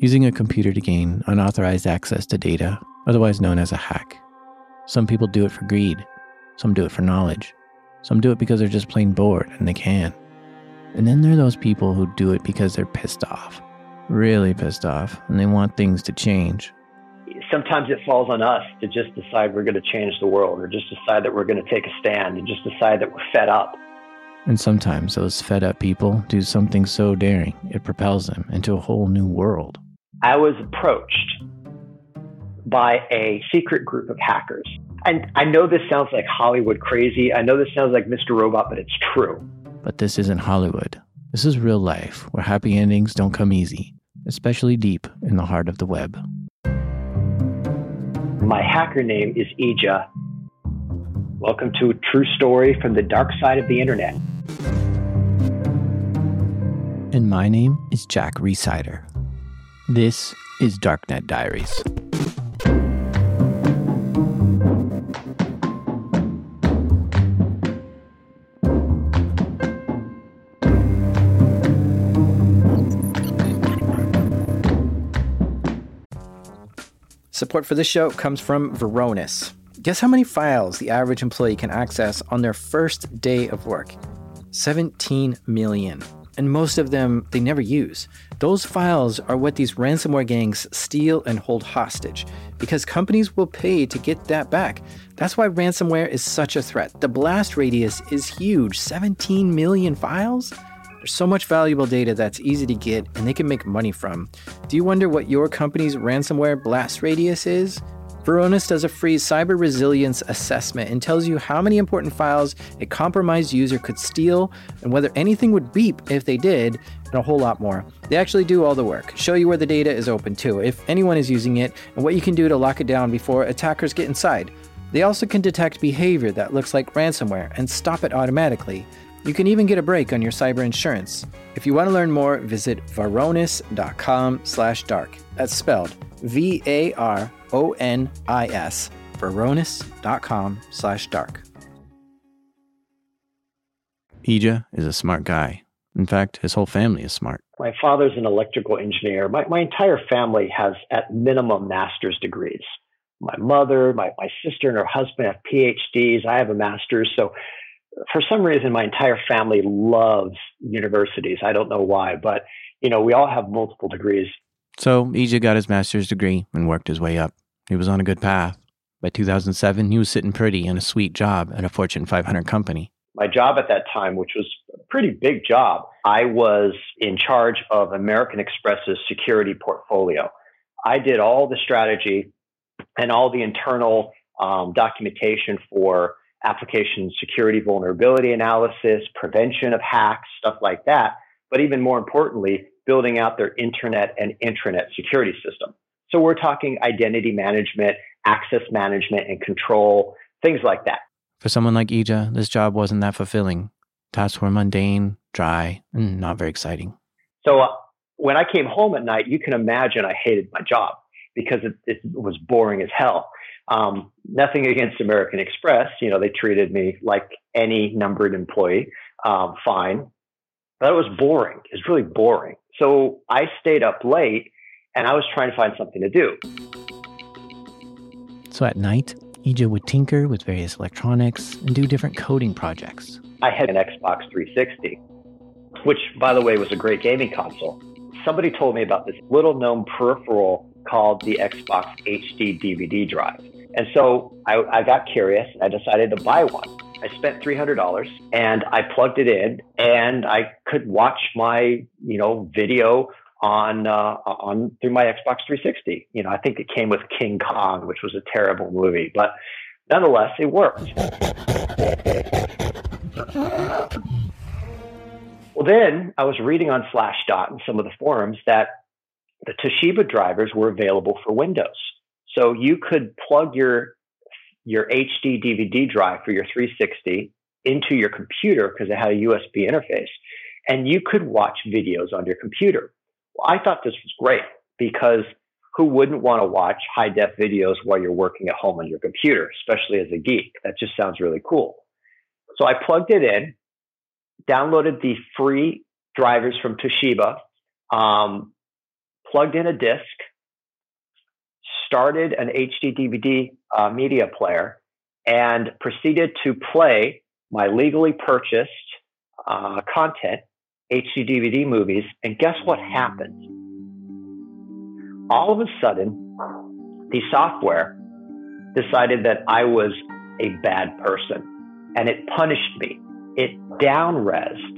using a computer to gain unauthorized access to data, otherwise known as a hack. Some people do it for greed, some do it for knowledge, some do it because they're just plain bored and they can. And then there are those people who do it because they're pissed off, really pissed off, and they want things to change. Sometimes it falls on us to just decide we're going to change the world or just decide that we're going to take a stand and just decide that we're fed up. And sometimes those fed up people do something so daring it propels them into a whole new world. I was approached by a secret group of hackers. And I know this sounds like Hollywood crazy. I know this sounds like Mr. Robot, but it's true. But this isn't Hollywood. This is real life where happy endings don't come easy, especially deep in the heart of the web. My hacker name is Eijah. Welcome to a true story from the dark side of the internet. And my name is Jack Rhysider. This is Darknet Diaries. Support for this show comes from Varonis. Guess how many files the average employee can access on their first day of work? 17 million. And most of them they never use. Those files are what these ransomware gangs steal and hold hostage because companies will pay to get that back. That's why ransomware is such a threat. The blast radius is huge 17 million files? There's so much valuable data that's easy to get and they can make money from. Do you wonder what your company's ransomware blast radius is? Varonis does a free cyber resilience assessment and tells you how many important files a compromised user could steal and whether anything would beep if they did, and a whole lot more. They actually do all the work, show you where the data is open to, if anyone is using it, and what you can do to lock it down before attackers get inside. They also can detect behavior that looks like ransomware and stop it automatically. You can even get a break on your cyber insurance. If you want to learn more, visit varonis.com/dark. That's spelled V A R O N I S. Varonis.com/dark. Eijah is a smart guy. In fact, his whole family is smart. My father's an electrical engineer. My, my entire family has, at minimum, master's degrees. My mother, my, my sister, and her husband have PhDs. I have a master's. So for some reason, my entire family loves universities. I don't know why, but you know, we all have multiple degrees. So Eijah got his master's degree and worked his way up. He was on a good path. By 2007, he was sitting pretty in a sweet job at a Fortune 500 company. My job at that time, which was a pretty big job, I was in charge of American Express's security portfolio. I did all the strategy and all the internal um, documentation for application security vulnerability analysis, prevention of hacks, stuff like that. But even more importantly, building out their internet and intranet security system. So we're talking identity management, access management and control, things like that. For someone like Eijah, this job wasn't that fulfilling. Tasks were mundane, dry, and not very exciting. So uh, when I came home at night, you can imagine I hated my job because it, it was boring as hell. Um, nothing against American Express. You know, they treated me like any numbered employee, um, fine. But it was boring. It was really boring. So I stayed up late and I was trying to find something to do. So at night, Eijah would tinker with various electronics and do different coding projects. I had an Xbox 360, which, by the way, was a great gaming console. Somebody told me about this little known peripheral called the Xbox HD DVD drive. And so I, I got curious. I decided to buy one. I spent $300 and I plugged it in and I could watch my, you know, video on, uh, on through my Xbox 360. You know, I think it came with King Kong, which was a terrible movie, but nonetheless, it worked. Well, then I was reading on Slashdot and some of the forums that the Toshiba drivers were available for Windows. So you could plug your your HD DVD drive for your 360 into your computer because it had a USB interface, and you could watch videos on your computer. Well, I thought this was great because who wouldn't want to watch high def videos while you're working at home on your computer, especially as a geek? That just sounds really cool. So I plugged it in, downloaded the free drivers from Toshiba, um, plugged in a disc, started an HD DVD uh, media player, and proceeded to play my legally purchased uh, content, HD DVD movies. And guess what happened? All of a sudden, the software decided that I was a bad person and it punished me. It down resed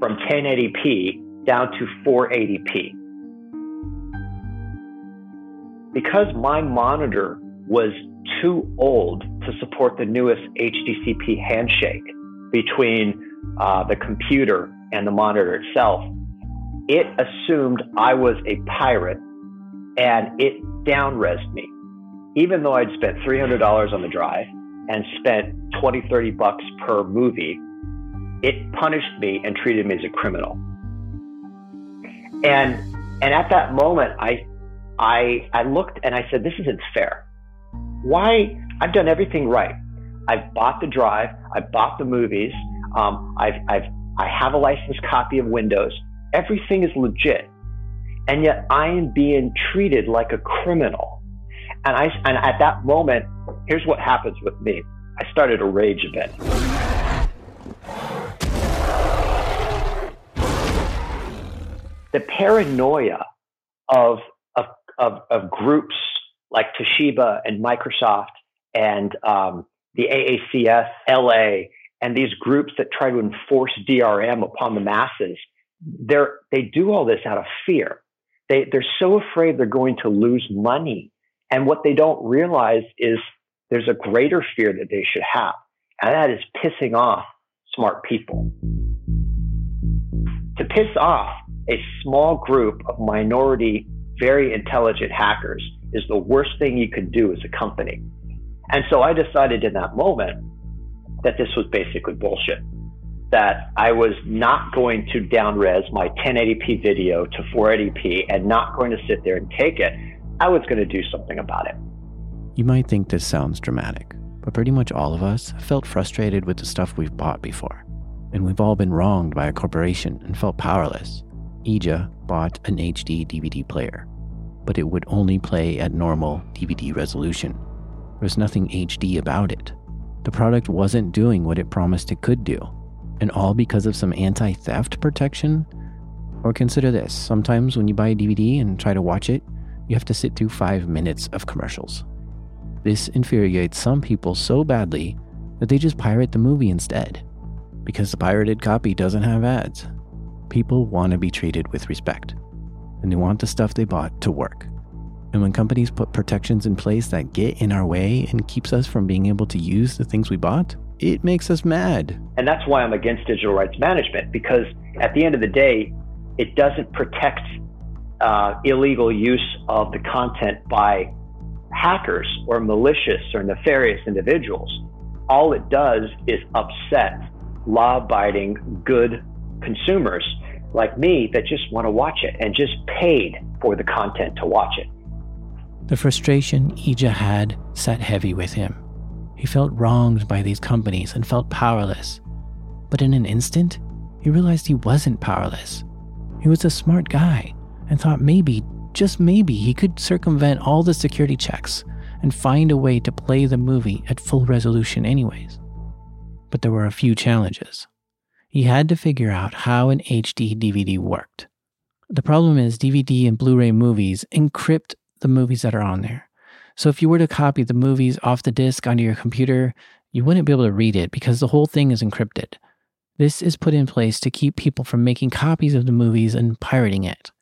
from 1080p down to 480p. Because my monitor was too old to support the newest HDCP handshake between uh, the computer and the monitor itself, it assumed I was a pirate and it downresed me. Even though I'd spent $300 on the drive and spent 20, 30 bucks per movie, it punished me and treated me as a criminal. And and at that moment I I I looked and I said, this isn't fair. Why I've done everything right. I've bought the drive, I bought the movies, um, I've I've I have a licensed copy of Windows. Everything is legit. And yet I am being treated like a criminal. And I and at that moment, here's what happens with me. I started to rage a bit. The paranoia of, of, of, of groups like Toshiba and Microsoft and um, the AACS, LA, and these groups that try to enforce DRM upon the masses, they're, they do all this out of fear. They, they're so afraid they're going to lose money. And what they don't realize is there's a greater fear that they should have, and that is pissing off smart people. To piss off a small group of minority, very intelligent hackers is the worst thing you can do as a company. And so I decided in that moment that this was basically bullshit. That I was not going to downres my 1080p video to 480p and not going to sit there and take it. I was going to do something about it. You might think this sounds dramatic, but pretty much all of us felt frustrated with the stuff we've bought before. And we've all been wronged by a corporation and felt powerless. Eijah bought an HD DVD player, but it would only play at normal DVD resolution. There was nothing HD about it. The product wasn't doing what it promised it could do, and all because of some anti theft protection? Or consider this sometimes when you buy a DVD and try to watch it, you have to sit through five minutes of commercials. This infuriates some people so badly that they just pirate the movie instead, because the pirated copy doesn't have ads. People want to be treated with respect, and they want the stuff they bought to work. And when companies put protections in place that get in our way and keeps us from being able to use the things we bought, it makes us mad. And that's why I'm against digital rights management, because at the end of the day, it doesn't protect uh, illegal use of the content by hackers or malicious or nefarious individuals. All it does is upset law abiding, good consumers like me that just want to watch it and just paid for the content to watch it. The frustration Eijah had sat heavy with him. He felt wronged by these companies and felt powerless. But in an instant, he realized he wasn't powerless. He was a smart guy and thought maybe just maybe he could circumvent all the security checks and find a way to play the movie at full resolution, anyways. But there were a few challenges. He had to figure out how an HD DVD worked. The problem is, DVD and Blu ray movies encrypt the movies that are on there. So if you were to copy the movies off the disc onto your computer, you wouldn't be able to read it because the whole thing is encrypted. This is put in place to keep people from making copies of the movies and pirating it.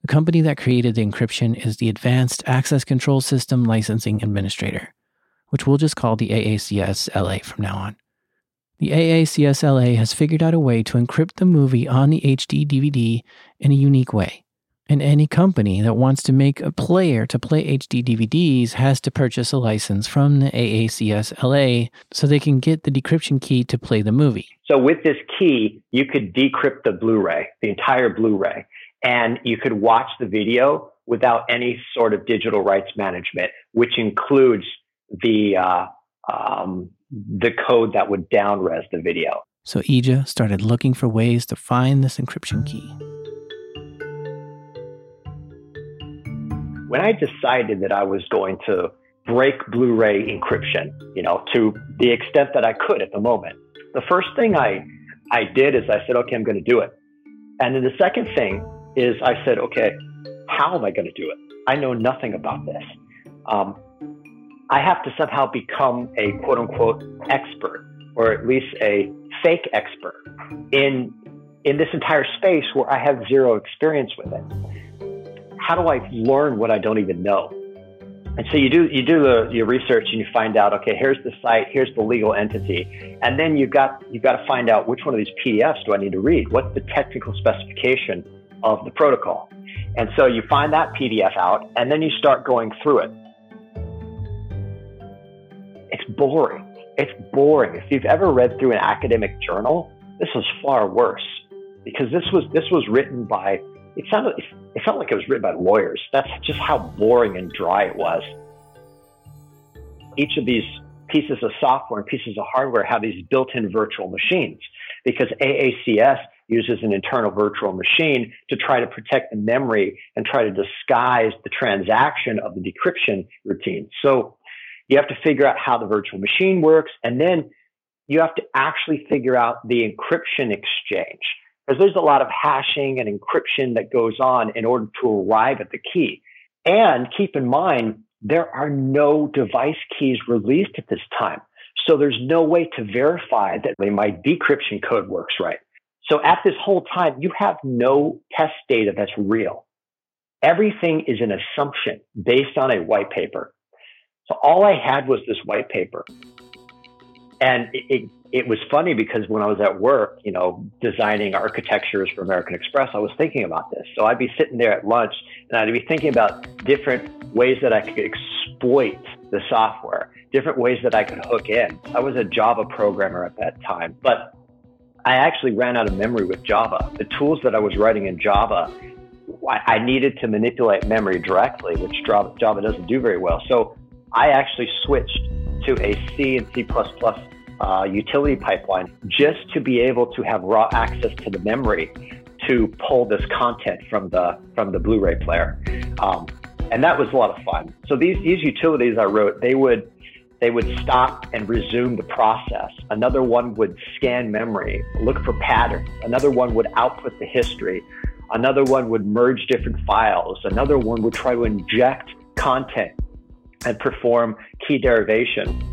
The company that created the encryption is the Advanced Access Control System Licensing Administrator, which we'll just call the AACS LA from now on. The AACSLA has figured out a way to encrypt the movie on the HD DVD in a unique way. And any company that wants to make a player to play HD DVDs has to purchase a license from the AACSLA so they can get the decryption key to play the movie. So, with this key, you could decrypt the Blu ray, the entire Blu ray and you could watch the video without any sort of digital rights management, which includes the uh, um, the code that would downres the video. So Eijah started looking for ways to find this encryption key. when I decided that I was going to break Blu-ray encryption, you know, to the extent that I could at the moment, the first thing I I did is I said, okay, I'm going to do it. And then the second thing is I said, okay, how am I going to do it? I know nothing about this. Um, I have to somehow become a quote unquote expert, or at least a fake expert in in this entire space where I have zero experience with it. How do I learn what I don't even know? And so you do you do the, your research and you find out okay here's the site here's the legal entity and then you've got you've got to find out which one of these PDFs do I need to read what's the technical specification of the protocol and so you find that PDF out and then you start going through it it's boring it's boring if you've ever read through an academic journal this was far worse because this was this was written by it sounded it felt like it was written by lawyers. That's just how boring and dry it was. Each of these pieces of software and pieces of hardware have these built-in virtual machines because AACS uses an internal virtual machine to try to protect the memory and try to disguise the transaction of the decryption routine. So you have to figure out how the virtual machine works and then you have to actually figure out the encryption exchange because there's a lot of hashing and encryption that goes on in order to arrive at the key. And keep in mind, there are no device keys released at this time. So there's no way to verify that my decryption code works right. So at this whole time, you have no test data that's real. Everything is an assumption based on a white paper. So all I had was this white paper. And it, it it was funny because when I was at work, you know, designing architectures for American Express, I was thinking about this. So I'd be sitting there at lunch and I'd be thinking about different ways that I could exploit the software, different ways that I could hook in. I was a Java programmer at that time, but I actually ran out of memory with Java. The tools that I was writing in Java, I needed to manipulate memory directly, which Java doesn't do very well. So I actually switched to a C and C++ uh, utility pipeline just to be able to have raw access to the memory to pull this content from the from the Blu-ray player. Um, and that was a lot of fun. So these these utilities I wrote, they would they would stop and resume the process. Another one would scan memory, look for patterns. Another one would output the history. Another one would merge different files. Another one would try to inject content and perform key derivation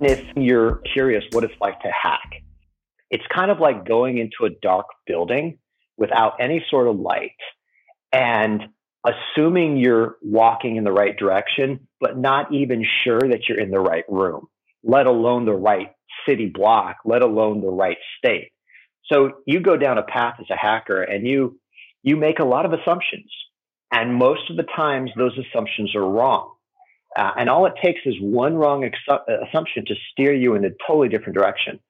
if you're curious what it's like to hack, it's kind of like going into a dark building without any sort of light and assuming you're walking in the right direction, but not even sure that you're in the right room, let alone the right city block, let alone the right state. So you go down a path as a hacker and you you make a lot of assumptions. And most of the times those assumptions are wrong. Uh, and all it takes is one wrong uh, assumption to steer you in a totally different direction.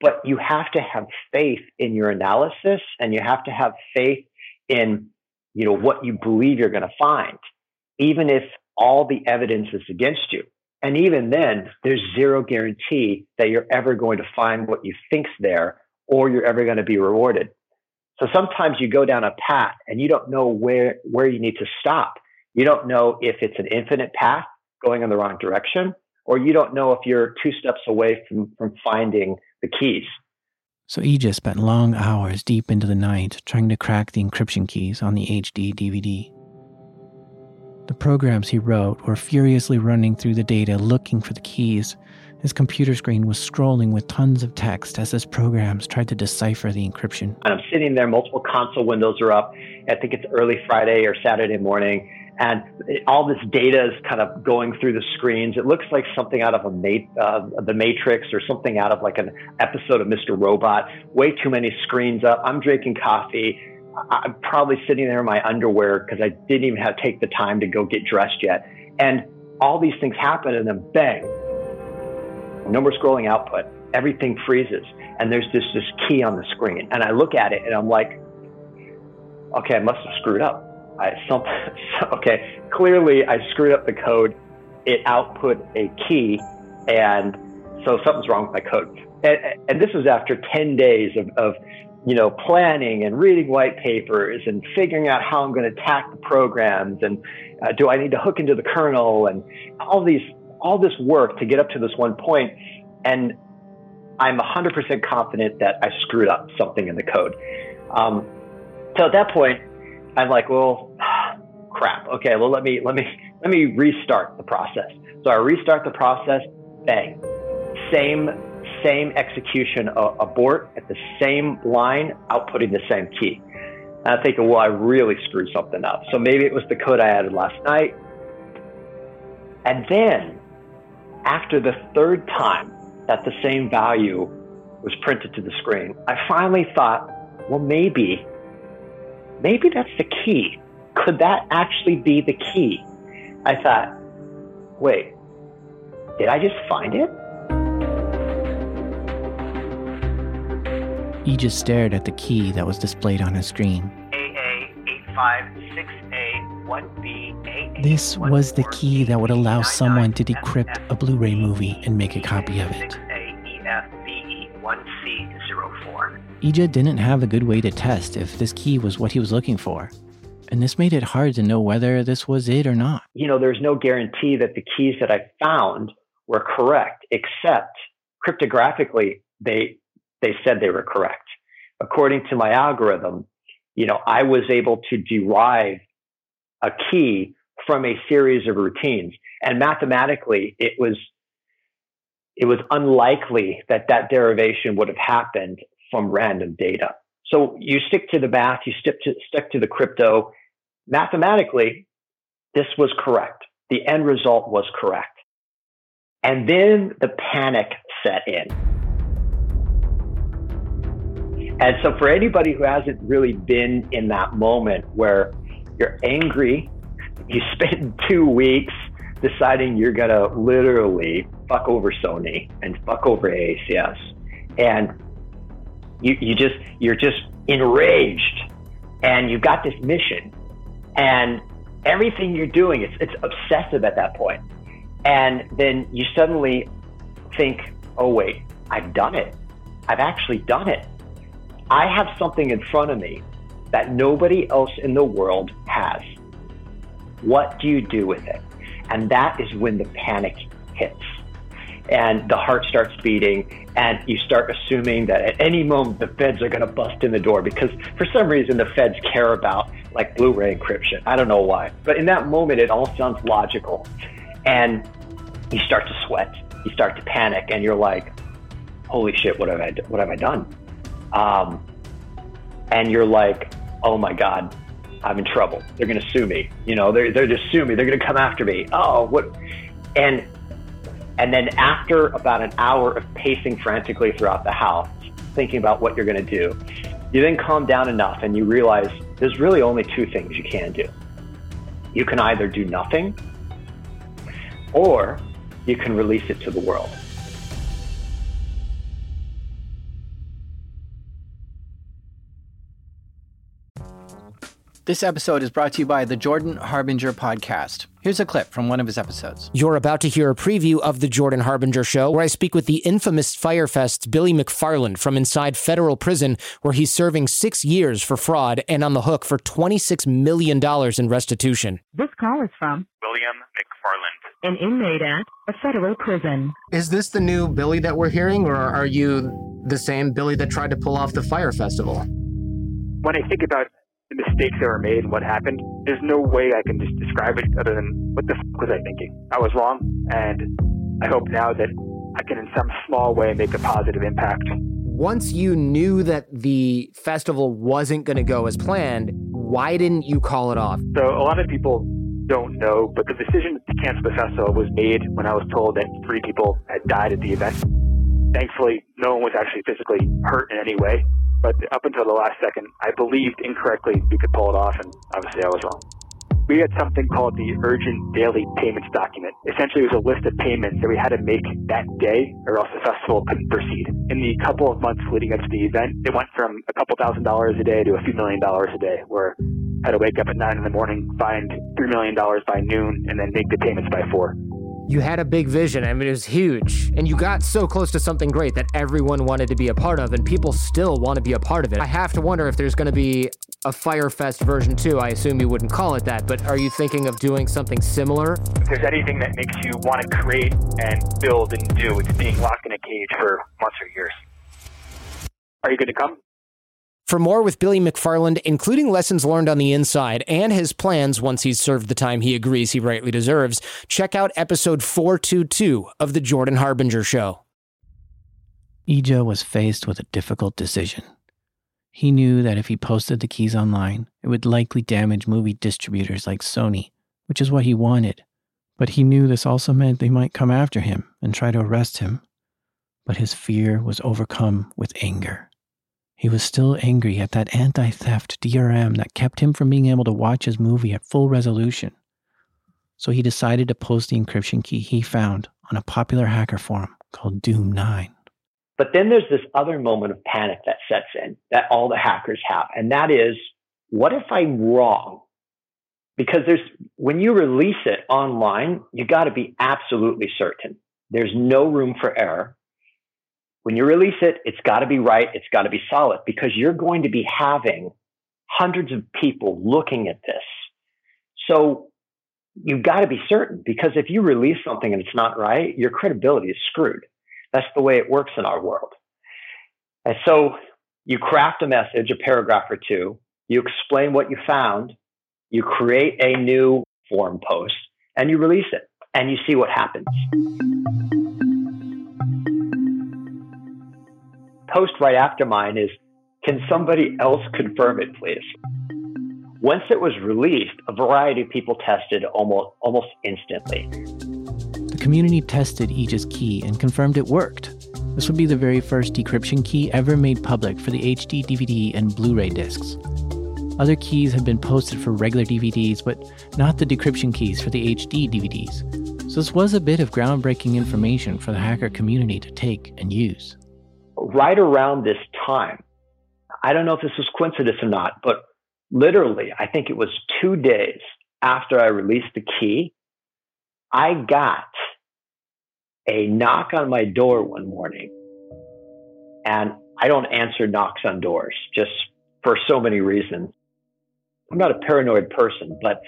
But you have to have faith in your analysis and you have to have faith in, you know, what you believe you're going to find, even if all the evidence is against you. And even then, there's zero guarantee that you're ever going to find what you think's there or you're ever going to be rewarded. So sometimes you go down a path and you don't know where, where you need to stop you don't know if it's an infinite path going in the wrong direction, or you don't know if you're two steps away from, from finding the keys. So Eijah spent long hours deep into the night trying to crack the encryption keys on the HD DVD. The programs he wrote were furiously running through the data looking for the keys. His computer screen was scrolling with tons of text as his programs tried to decipher the encryption. And I'm sitting there, multiple console windows are up. I think it's early Friday or Saturday morning and all this data is kind of going through the screens. It looks like something out of a ma- uh, the Matrix or something out of like an episode of Mr. Robot. Way too many screens up. I'm drinking coffee. I'm probably sitting there in my underwear because I didn't even have take the time to go get dressed yet. And all these things happen, and then bang, no more scrolling output. Everything freezes, and there's this this key on the screen, and I look at it, and I'm like, okay, I must have screwed up I, some, okay, clearly I screwed up the code. It output a key, and so something's wrong with my code. And, and this was after 10 days of, of you know, planning and reading white papers and figuring out how I'm going to attack the programs and uh, do I need to hook into the kernel and all these all this work to get up to this one point and I'm 100% confident that I screwed up something in the code. Um, so at that point, I'm like, well, crap. Okay, well let me let me let me restart the process. So I restart the process. Bang, same same execution uh, abort at the same line, outputting the same key. And I'm thinking, well, I really screwed something up. So maybe it was the code I added last night. And then, after the third time that the same value was printed to the screen, I finally thought, well, maybe, maybe that's the key. Could that actually be the key? I thought, wait, did I just find it? He just stared at the key that was displayed on his screen. This was the key that would allow someone to decrypt a Blu ray movie and make a copy of it. Eijah didn't have a good way to test if this key was what he was looking for. And this made it hard to know whether this was it or not. You know, there's no guarantee that the keys that I found were correct, except cryptographically, they they said they were correct. According to my algorithm, you know, I was able to derive a key from a series of routines. And mathematically, it was it was unlikely that that derivation would have happened from random data. So you stick to the math, you stick to, stick to the crypto. Mathematically, this was correct. The end result was correct. And then the panic set in. And so, for anybody who hasn't really been in that moment where you're angry, you spend two weeks deciding you're going to literally fuck over Sony and fuck over AACS. And you, you just, you're just enraged and you've got this mission and everything you're doing, it's, it's obsessive at that point. And then you suddenly think, oh, wait, I've done it. I've actually done it. I have something in front of me that nobody else in the world has. What do you do with it? And that is when the panic hits and the heart starts beating and you start assuming that at any moment the feds are going to bust in the door because for some reason the feds care about like blu-ray encryption i don't know why but in that moment it all sounds logical and you start to sweat you start to panic and you're like holy shit what have i what have i done um, and you're like oh my god i'm in trouble. They're going to sue me. You know they're, they're just sue me. They're going to come after me. Oh what? And and then after about an hour of pacing frantically throughout the house, thinking about what you're going to do, you then calm down enough and you realize there's really only two things you can do. You can either do nothing or you can release it to the world. This episode is brought to you by the Jordan Harbinger podcast. Here's a clip from one of his episodes. You're about to hear a preview of the Jordan Harbinger show, where I speak with the infamous Fyre Fest's Billy McFarland from inside federal prison, where he's serving six years for fraud and on the hook for $26 million in restitution. This call is from William McFarland, an inmate at a federal prison. Is this the new Billy that we're hearing, or are you the same Billy that tried to pull off the Fyre Festival? When I think about the mistakes that were made and what happened, there's no way I can just describe it other than what the fuck was I thinking? I was wrong, and I hope now that I can, in some small way, make a positive impact. Once you knew that the festival wasn't going to go as planned, why didn't you call it off? So, a lot of people don't know, but the decision to cancel the festival was made when I was told that three people had died at the event. Thankfully, no one was actually physically hurt in any way. But up until the last second, I believed incorrectly we could pull it off, and obviously I was wrong. We had something called the Urgent Daily Payments Document. Essentially, it was a list of payments that we had to make that day, or else the festival couldn't proceed. In the couple of months leading up to the event, it went from a couple thousand dollars a day to a few million dollars a day, where I had to wake up at nine in the morning, find three million dollars by noon, and then make the payments by four. You had a big vision. I mean, it was huge. And you got so close to something great that everyone wanted to be a part of, and people still want to be a part of it. I have to wonder if there's going to be a Fyre Fest version 2. I assume you wouldn't call it that, but are you thinking of doing something similar? If there's anything that makes you want to create and build and do, it's being locked in a cage for months or years. Are you going to come? For more with Billy McFarland, including lessons learned on the inside and his plans once he's served the time he agrees he rightly deserves, check out episode 422 of The Jordan Harbinger Show. Eijah was faced with a difficult decision. He knew that if he posted the keys online, it would likely damage movie distributors like Sony, which is what he wanted. But he knew this also meant they might come after him and try to arrest him. But his fear was overcome with anger. He was still angry at that anti theft DRM that kept him from being able to watch his movie at full resolution. So he decided to post the encryption key he found on a popular hacker forum called Doom9. But then there's this other moment of panic that sets in that all the hackers have. And that is, what if I'm wrong? Because there's, when you release it online, you got to be absolutely certain. There's no room for error when you release it, it's got to be right. It's got to be solid because you're going to be having hundreds of people looking at this. So you've got to be certain because if you release something and it's not right, your credibility is screwed. That's the way it works in our world. And so you craft a message, a paragraph or two, you explain what you found, you create a new forum post, and you release it, and you see what happens. Post right after mine is Can somebody else confirm it, please? Once it was released, a variety of people tested almost, almost instantly. The community tested Eijah's key and confirmed it worked. This would be the very first decryption key ever made public for the HD DVD and Blu ray discs. Other keys had been posted for regular DVDs, but not the decryption keys for the HD DVDs. So this was a bit of groundbreaking information for the hacker community to take and use right around this time, I don't know if this was coincidence or not, but literally, I think it was two days after I released the key, I got a knock on my door one morning. And I don't answer knocks on doors just for so many reasons. I'm not a paranoid person, but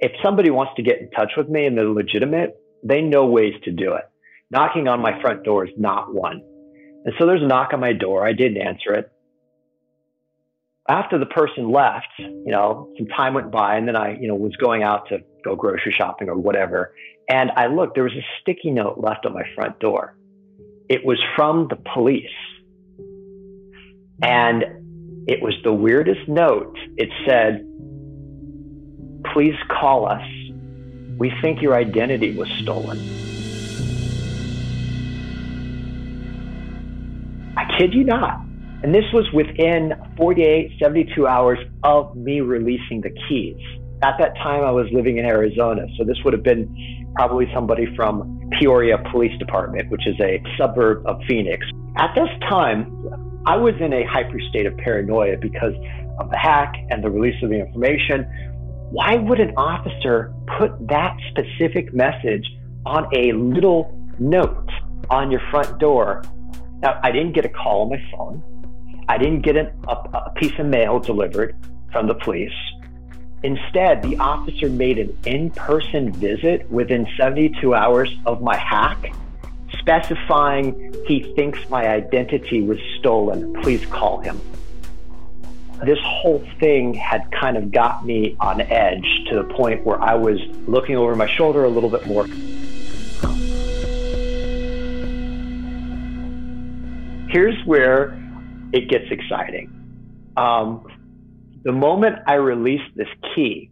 if somebody wants to get in touch with me and they're legitimate, they know ways to do it. Knocking on my front door is not one. And so there's a knock on my door. I didn't answer it. After the person left, you know, some time went by and then I, you know, was going out to go grocery shopping or whatever. And I looked, there was a sticky note left on my front door. It was from the police. And it was the weirdest note. It said, please call us. We think your identity was stolen. Kid you not. And this was within 48, 72 hours of me releasing the keys. At that time, I was living in Arizona. So this would have been probably somebody from Peoria Police Department, which is a suburb of Phoenix. At this time, I was in a hyper state of paranoia because of the hack and the release of the information. Why would an officer put that specific message on a little note on your front door now, I didn't get a call on my phone. I didn't get an, a, a piece of mail delivered from the police. Instead, the officer made an in person visit within 72 hours of my hack, specifying he thinks my identity was stolen. Please call him. This whole thing had kind of got me on edge to the point where I was looking over my shoulder a little bit more. Here's where it gets exciting. Um, the moment I released this key,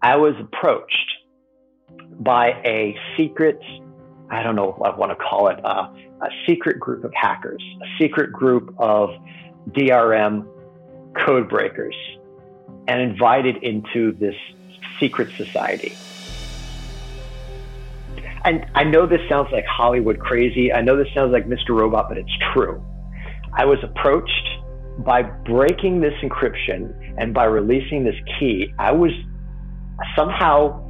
I was approached by a secret, I don't know what I want to call it, uh, a secret group of hackers, a secret group of DRM code breakers, and invited into this secret society. And I know this sounds like Hollywood crazy. I know this sounds like Mr. Robot, but it's true. I was approached by breaking this encryption and by releasing this key. I was somehow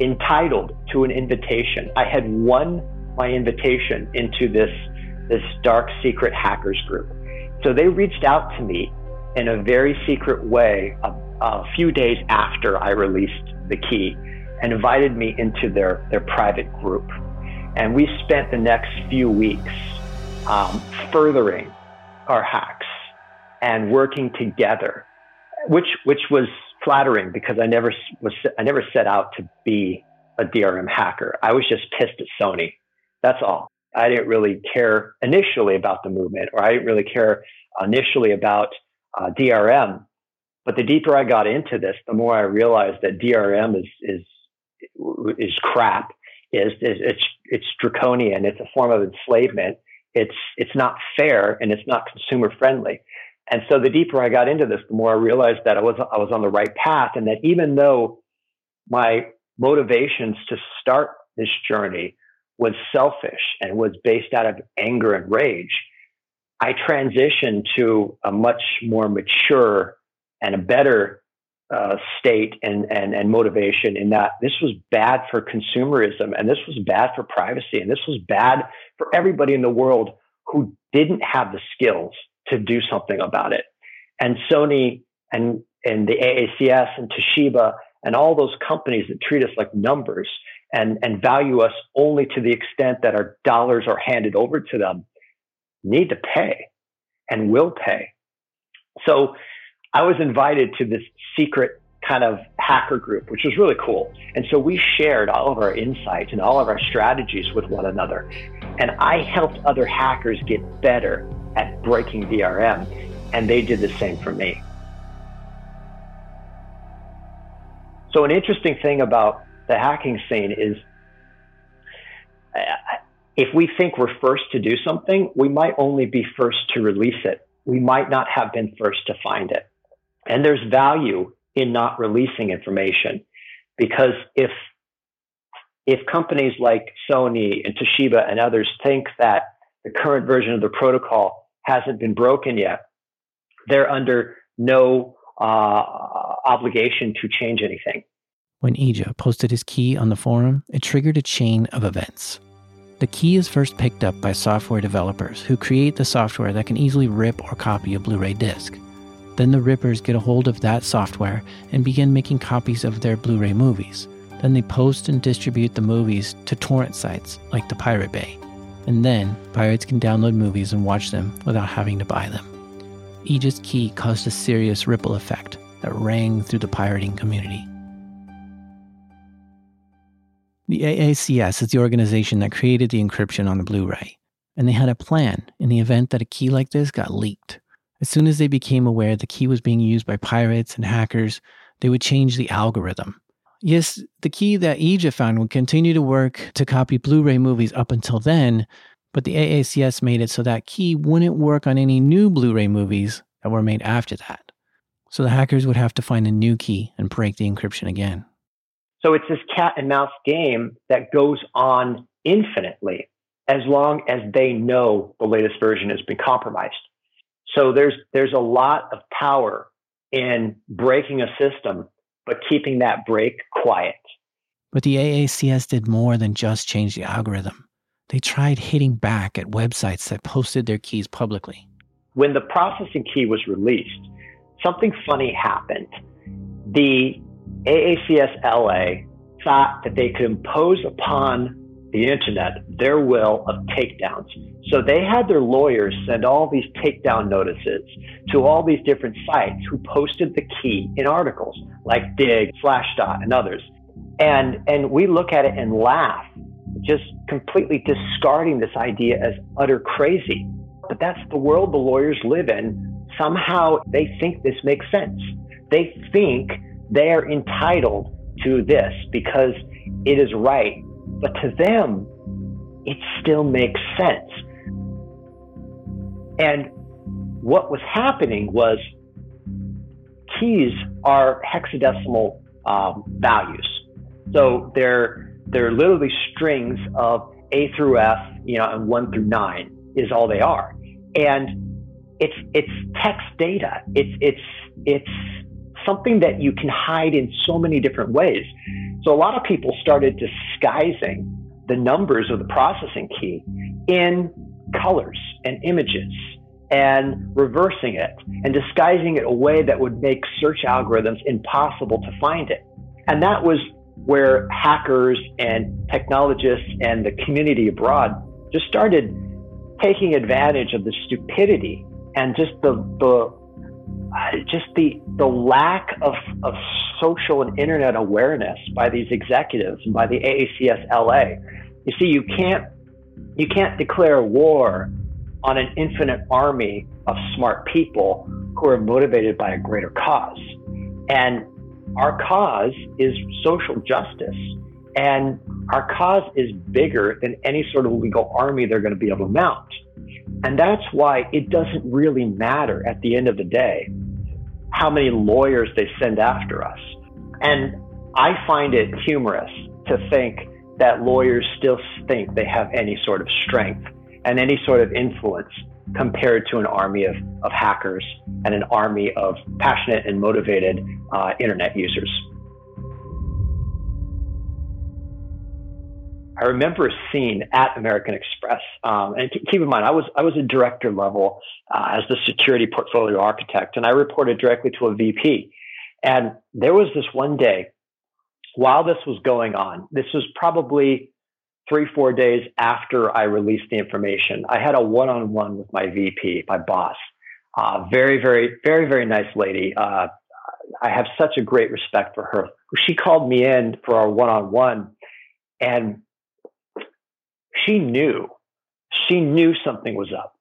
entitled to an invitation. I had won my invitation into this this dark secret hackers group. So they reached out to me in a very secret way a, a few days after I released the key and invited me into their, their private group. And we spent the next few weeks um, furthering our hacks and working together, which, which was flattering because I never was, I never set out to be a DRM hacker. I was just pissed at Sony. That's all. I didn't really care initially about the movement, or I didn't really care initially about uh, DRM. But the deeper I got into this, the more I realized that DRM is is is crap. Is, is it's it's draconian. It's a form of enslavement. It's it's not fair and it's not consumer friendly. And so the deeper I got into this, the more I realized that I was I was on the right path, and that even though my motivations to start this journey was selfish and was based out of anger and rage, I transitioned to a much more mature and a better uh, state and, and, and motivation in that this was bad for consumerism and this was bad for privacy and this was bad for everybody in the world who didn't have the skills to do something about it. And Sony and, and the AACS and Toshiba and all those companies that treat us like numbers and, and value us only to the extent that our dollars are handed over to them need to pay and will pay. So I was invited to this secret kind of hacker group, which was really cool. And so we shared all of our insights and all of our strategies with one another. And I helped other hackers get better at breaking DRM, and they did the same for me. So, an interesting thing about the hacking scene is uh, if we think we're first to do something, we might only be first to release it. We might not have been first to find it. And there's value in not releasing information because if if companies like Sony and Toshiba and others think that the current version of the protocol hasn't been broken yet, they're under no uh, obligation to change anything. When Eijah posted his key on the forum, it triggered a chain of events. The key is first picked up by software developers who create the software that can easily rip or copy a Blu ray disc. Then the rippers get a hold of that software and begin making copies of their Blu ray movies. Then they post and distribute the movies to torrent sites like the Pirate Bay. And then pirates can download movies and watch them without having to buy them. Eijah's key caused a serious ripple effect that rang through the pirating community. The AACS is the organization that created the encryption on the Blu ray, and they had a plan in the event that a key like this got leaked. As soon as they became aware the key was being used by pirates and hackers, they would change the algorithm. Yes, the key that Eijah found would continue to work to copy Blu ray movies up until then, but the AACS made it so that key wouldn't work on any new Blu ray movies that were made after that. So the hackers would have to find a new key and break the encryption again. So it's this cat and mouse game that goes on infinitely as long as they know the latest version has been compromised. So there's there's a lot of power in breaking a system, but keeping that break quiet. But the AACS did more than just change the algorithm. They tried hitting back at websites that posted their keys publicly. When the processing key was released, something funny happened. The AACS LA thought that they could impose upon the internet their will of takedowns. So they had their lawyers send all these takedown notices to all these different sites who posted the key in articles like Digg, Slashdot, and others. And, and we look at it and laugh, just completely discarding this idea as utter crazy. But that's the world the lawyers live in. Somehow they think this makes sense. They think they are entitled to this because it is right. But to them, it still makes sense. And what was happening was keys are hexadecimal um, values. So they're, they're literally strings of A through F, you know, and one through nine is all they are. And it's, it's text data. It's, it's, it's something that you can hide in so many different ways. So a lot of people started disguising the numbers of the processing key in colors and images and reversing it and disguising it a way that would make search algorithms impossible to find it. And that was where hackers and technologists and the community abroad just started taking advantage of the stupidity and just the, the uh, just the the lack of, of social and internet awareness by these executives and by the AACS LA. You see, you can't you can't declare war on an infinite army of smart people who are motivated by a greater cause. And our cause is social justice. And our cause is bigger than any sort of legal army they're going to be able to mount. And that's why it doesn't really matter at the end of the day how many lawyers they send after us. And I find it humorous to think that lawyers still think they have any sort of strength and any sort of influence compared to an army of, of hackers and an army of passionate and motivated uh, internet users. I remember a scene at American Express, um, and keep in mind, I was I was a director level uh, as the security portfolio architect, and I reported directly to a VP. And there was this one day while this was going on. This was probably three four days after I released the information. I had a one on one with my VP, my boss. Uh, very very very very nice lady. Uh, I have such a great respect for her. She called me in for our one on one, and she knew, she knew something was up.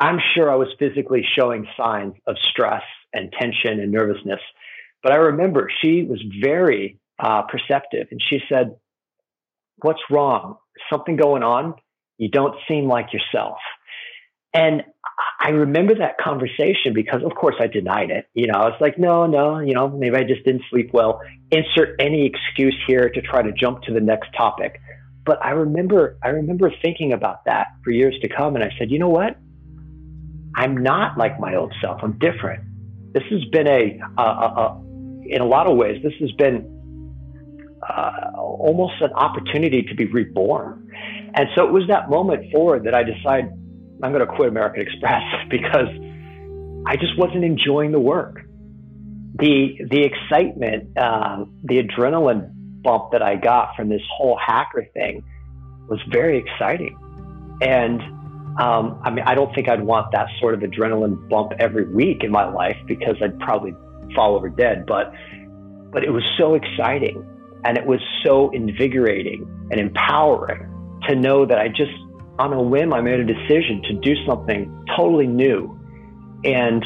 I'm sure I was physically showing signs of stress and tension and nervousness. But I remember she was very uh, perceptive and she said, What's wrong? Something going on? You don't seem like yourself. And I remember that conversation because, of course, I denied it. You know, I was like, no, no, you know, maybe I just didn't sleep well. Insert any excuse here to try to jump to the next topic. But I remember, I remember thinking about that for years to come. And I said, you know what? I'm not like my old self. I'm different. This has been a, a, a, a in a lot of ways, this has been uh, almost an opportunity to be reborn. And so it was that moment forward that I decided I'm going to quit American Express because I just wasn't enjoying the work. The the excitement, uh, the adrenaline bump that I got from this whole hacker thing was very exciting. And um, I mean, I don't think I'd want that sort of adrenaline bump every week in my life because I'd probably fall over dead. But but it was so exciting and it was so invigorating and empowering to know that I just on a whim I made a decision to do something totally new and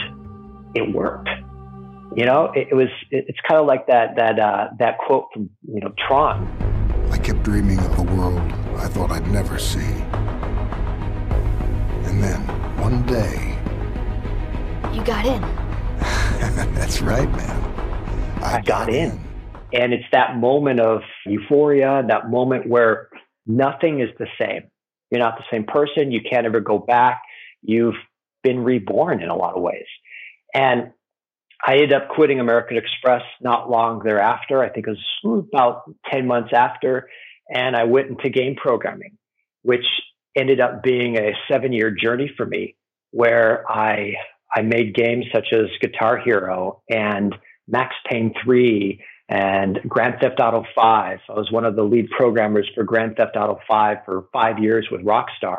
it worked. You know, it, it was. It, it's kind of like that that uh, that quote from you know Tron. I kept dreaming of the world I thought I'd never see, and then one day, you got in. That's right, man. I, I got, got in. in. And it's that moment of euphoria, that moment where nothing is the same. You're not the same person. You can't ever go back. You've been reborn in a lot of ways. And I ended up quitting American Express not long thereafter. I think it was about 10 months after. And I went into game programming, which ended up being a seven year journey for me where I, I made games such as Guitar Hero and Max Payne 3 and Grand Theft Auto 5. I was one of the lead programmers for Grand Theft Auto 5 for five years with Rockstar.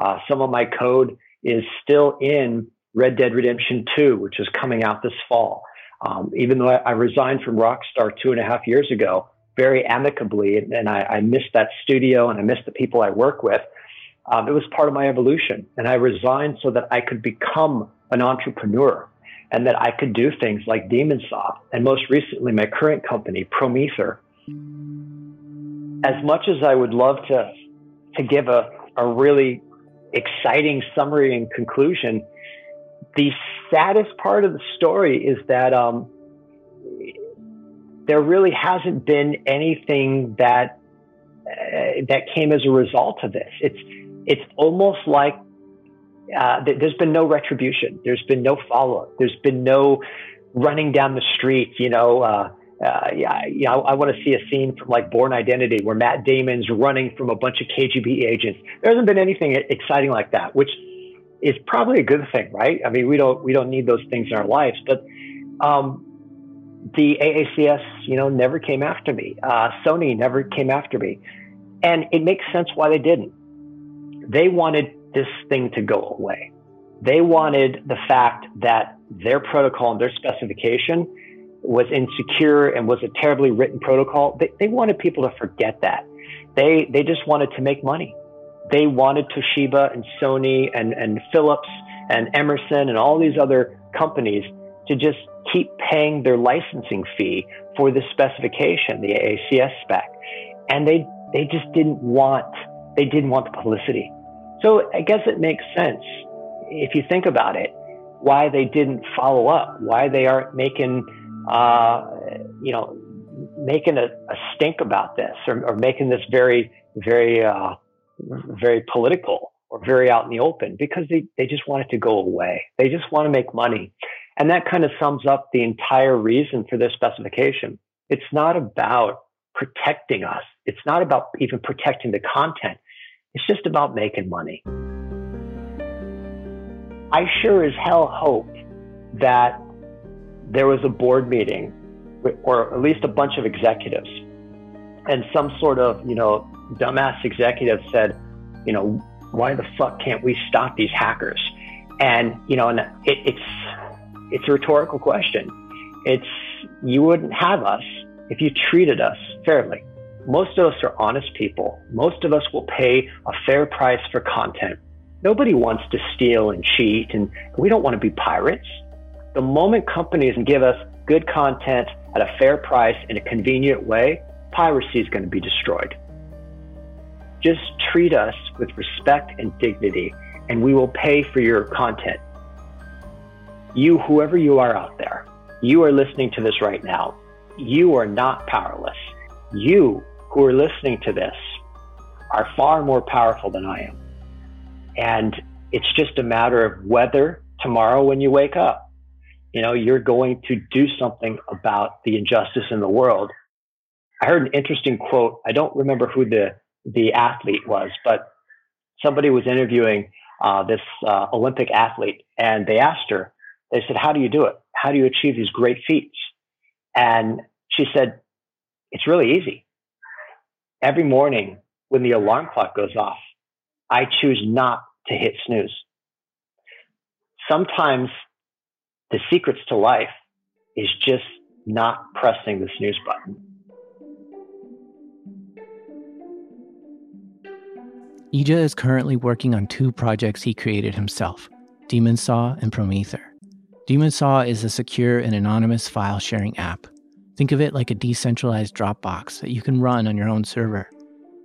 Uh, some of my code is still in Red Dead Redemption 2, which is coming out this fall. Um, even though I, resigned from Rockstar two and a half years ago, very amicably, and, and I, I missed that studio and I missed the people I work with. Um, it was part of my evolution, and I resigned so that I could become an entrepreneur and that I could do things like Demonsaw, and most recently my current company, Promether. As much as I would love to to give a, a really exciting summary and conclusion, the saddest part of the story is that um, there really hasn't been anything that uh, that came as a result of this. It's it's almost like uh, th- there's been no retribution. There's been no follow up. There's been no running down the street, you know, uh, uh, yeah, yeah, I, I want to see a scene from like Bourne Identity where Matt Damon's running from a bunch of KGB agents. There hasn't been anything exciting like that, which is probably a good thing, right? I mean, we don't we don't need those things in our lives, but um, the AACS, you know, never came after me. Uh, Sony never came after me, and it makes sense why they didn't. They wanted this thing to go away. They wanted the fact that their protocol and their specification was insecure and was a terribly written protocol. They, they wanted people to forget that. They they just wanted to make money. They wanted Toshiba and Sony and, and Philips and Emerson and all these other companies to just keep paying their licensing fee for the specification, the AACS spec. And they they just didn't want they didn't want the publicity. So I guess it makes sense if you think about it, why they didn't follow up, why they aren't making uh, you know making a, a, stink about this or, or making this very very uh, very political or very out in the open because they, they just want it to go away. They just want to make money. And that kind of sums up the entire reason for this specification. It's not about protecting us. It's not about even protecting the content. It's just about making money. I sure as hell hope that there was a board meeting or at least a bunch of executives and some sort of, you know, dumbass executive said, you know, why the fuck can't we stop these hackers? And, you know, and it, it's, it's a rhetorical question. It's, you wouldn't have us if you treated us fairly. Most of us are honest people. Most of us will pay a fair price for content. Nobody wants to steal and cheat, and we don't want to be pirates. The moment companies give us good content at a fair price in a convenient way, piracy is going to be destroyed. Just treat us with respect and dignity, and we will pay for your content. You, whoever you are out there, you are listening to this right now. You are not powerless. You who are listening to this are far more powerful than I am. And it's just a matter of whether tomorrow when you wake up, you know, you're going to do something about the injustice in the world. I heard an interesting quote. I don't remember who the the athlete was, but somebody was interviewing uh, this uh, Olympic athlete, and they asked her. They said, "How do you do it? How do you achieve these great feats?" And she said, "It's really easy. Every morning when the alarm clock goes off, I choose not to hit snooze. Sometimes the secrets to life is just not pressing the snooze button." Eijah is currently working on two projects he created himself Demonsaw and Promether. Demonsaw is a secure and anonymous file sharing app. Think of it like a decentralized Dropbox that you can run on your own server.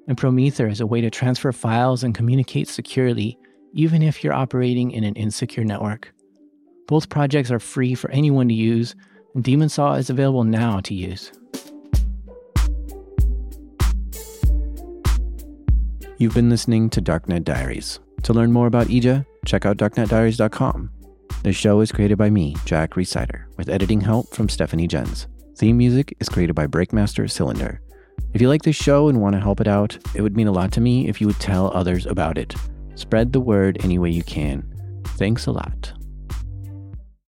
And Promether is a way to transfer files and communicate securely, even if you're operating in an insecure network. Both projects are free for anyone to use, and Demonsaw is available now to use. You've been listening to Darknet Diaries. To learn more about Eijah, check out darknetdiaries.com. The show is created by me, Jack Rhysider, with editing help from Stephanie Jens. Theme music is created by Breakmaster Cylinder. If you like this show and want to help it out, it would mean a lot to me if you would tell others about it. Spread the word any way you can. Thanks a lot.